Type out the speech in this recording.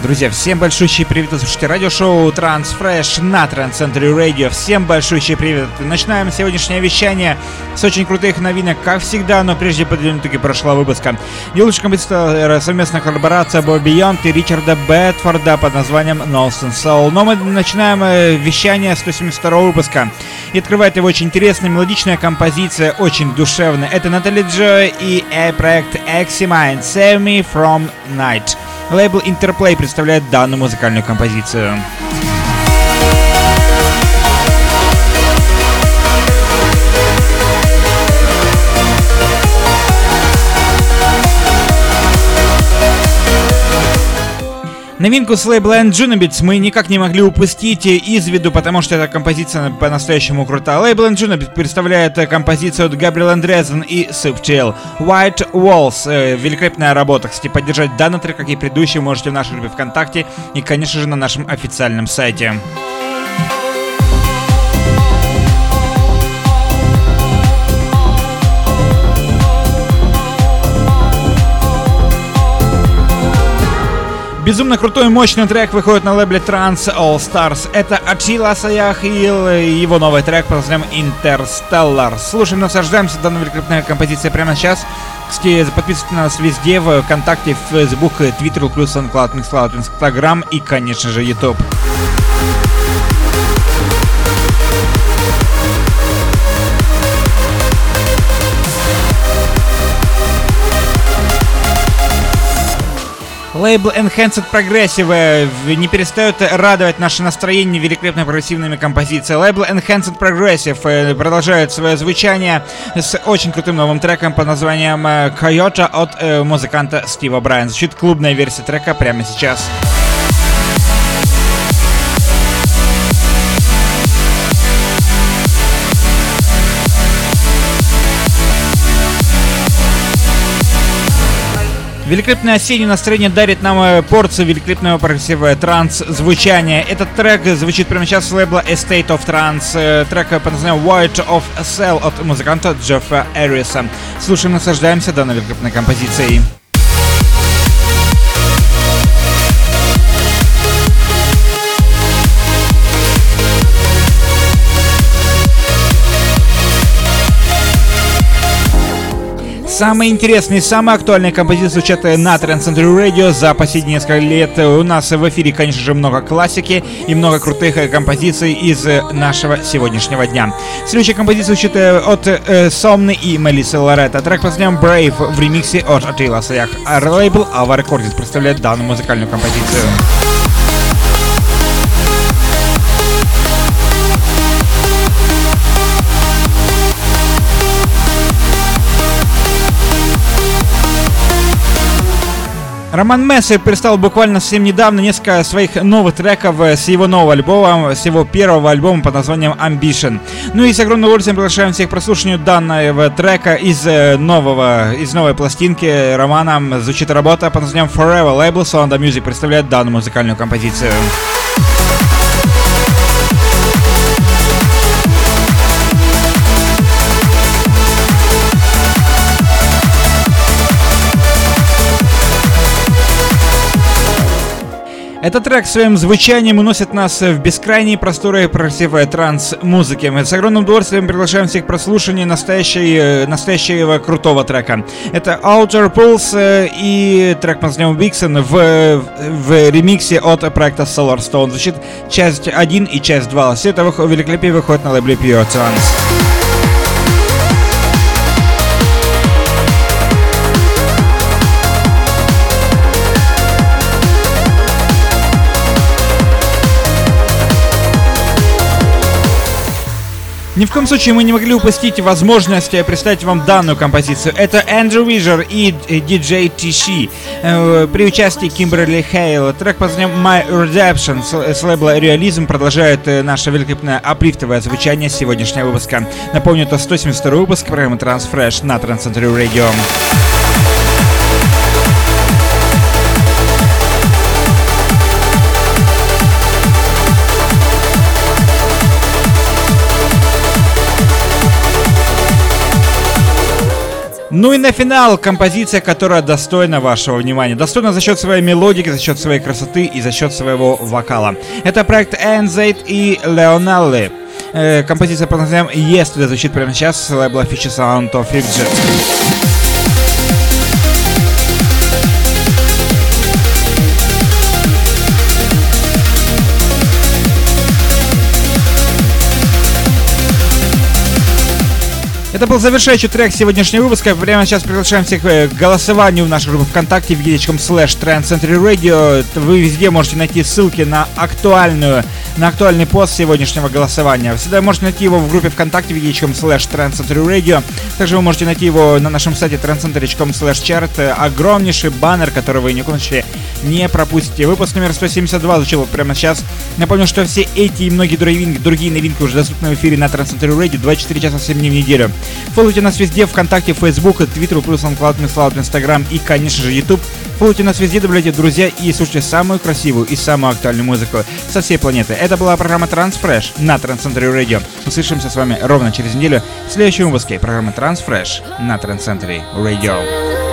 Друзья, всем большущий привет, вы слушайте радиошоу Transfresh на Transcentury Radio. Всем большущий привет. Начинаем сегодняшнее вещание с очень крутых новинок, как всегда, но прежде подвинутых прошлого выпуска. Делающий композитор совместная коллаборация Бобби Йонг и Ричарда Бетфорда под названием Nolson Soul. Но мы начинаем э, вещание 172 выпуска. И открывает его очень интересная мелодичная композиция, очень душевная. Это Натали Джой и э, проект Eximine Save Me From Night. Лейбл Interplay представляет данную музыкальную композицию. Новинку с лейбла Junabits мы никак не могли упустить из виду, потому что эта композиция по-настоящему крута. Лейбл Junabits представляет композицию от Габриэл Андрезен и Subtil White Walls. Э, великолепная работа. Кстати, поддержать данный трек, как и предыдущий, можете в нашей группе ВКонтакте и, конечно же, на нашем официальном сайте. Безумно крутой, мощный трек выходит на лейбле Trans All Stars. Это Ачила Саяхил и его новый трек под названием Interstellar. Слушаем, наслаждаемся данной великолепной композицией прямо сейчас. Кстати, подписывайтесь на нас везде, в ВКонтакте, в Facebook, Twitter, плюс SoundCloud, Mixcloud, Instagram и, конечно же, YouTube. Лейбл Enhanced Progressive э, не перестает радовать наше настроение великолепно прогрессивными композициями. Лейбл Enhanced Progressive э, продолжает свое звучание с очень крутым новым треком под названием Coyote э, от музыканта Стива Брайана. Звучит клубная версия трека прямо сейчас. Сейчас. Великолепное осеннее настроение дарит нам э, порцию великолепного прогрессивного транс-звучания. Этот трек звучит прямо сейчас с лейбла Estate of Trance. Э, трек под названием White of Cell от музыканта Джеффа Эриса. Слушаем, наслаждаемся данной великолепной композицией. Самые интересные, самые актуальные композиции звучат на Transcentury Radio за последние несколько лет. У нас в эфире, конечно же, много классики и много крутых композиций из нашего сегодняшнего дня. Следующая композиция звучит э, от э, Сомны и Мелиссы Лоретта. Трек под названием Brave в ремиксе от Атила Саях. Лейбл Ava Records представляет данную музыкальную композицию. Роман Месси перестал буквально совсем недавно несколько своих новых треков э, с его нового альбома, с его первого альбома под названием Ambition. Ну и с огромным удовольствием приглашаем всех к прослушиванию данного трека из э, нового, из новой пластинки Романа. Звучит работа под названием Forever. Лейбл Sound Music представляет данную музыкальную композицию. Этот трек своим звучанием уносит нас в бескрайние просторы прогрессивной транс-музыки. Мы с огромным удовольствием приглашаем всех к прослушиванию настоящей, э, настоящего крутого трека. Это Outer Pulse э, и трек под названием Vixen в, в ремиксе от проекта Solar Stone. Звучит часть 1 и часть 2. Все это великолепие выходит на лейбле Pure Trance. Ни в коем случае мы не могли упустить возможность представить вам данную композицию. Это Эндрю Вижер и диджей Тиши э, при участии Кимберли Хейл. Трек под названием My Redemption с лейбла Реализм продолжает э, наше великолепное аплифтовое звучание сегодняшнего выпуска. Напомню, это 172 выпуск программы Transfresh на Transcentury Radio. Ну и на финал композиция, которая достойна вашего внимания. Достойна за счет своей мелодики, за счет своей красоты и за счет своего вокала. Это проект Enzaid и Leonelli. Э, композиция под названием Yesterday звучит прямо сейчас с лейбла Future Sound of Egypt. Это был завершающий трек сегодняшнего выпуска. Прямо сейчас приглашаем всех э, к голосованию в нашу группу ВКонтакте вики.com slash Trend Century Radio. Вы везде можете найти ссылки на актуальную, на актуальный пост сегодняшнего голосования. Всегда можете найти его в группе ВКонтакте вики.com slash Trend Century Radio. Также вы можете найти его на нашем сайте trendcentury.com slash chart. Огромнейший баннер, который вы ни в коем случае не пропустите. Выпуск номер 172 звучал прямо сейчас. Напомню, что все эти и многие другие, другие новинки уже доступны в эфире на Century Radio 24 часа 7 дней в неделю. Фолловите нас везде, ВКонтакте, Фейсбук, Твиттер, плюс SoundCloud, MixCloud, Инстаграм и, конечно же, YouTube. Фолловите нас везде, добавляйте друзья и слушайте самую красивую и самую актуальную музыку со всей планеты. Это была программа Transfresh на Transcentury Radio. Услышимся с вами ровно через неделю в следующем выпуске программы Transfresh на Transcentury Radio.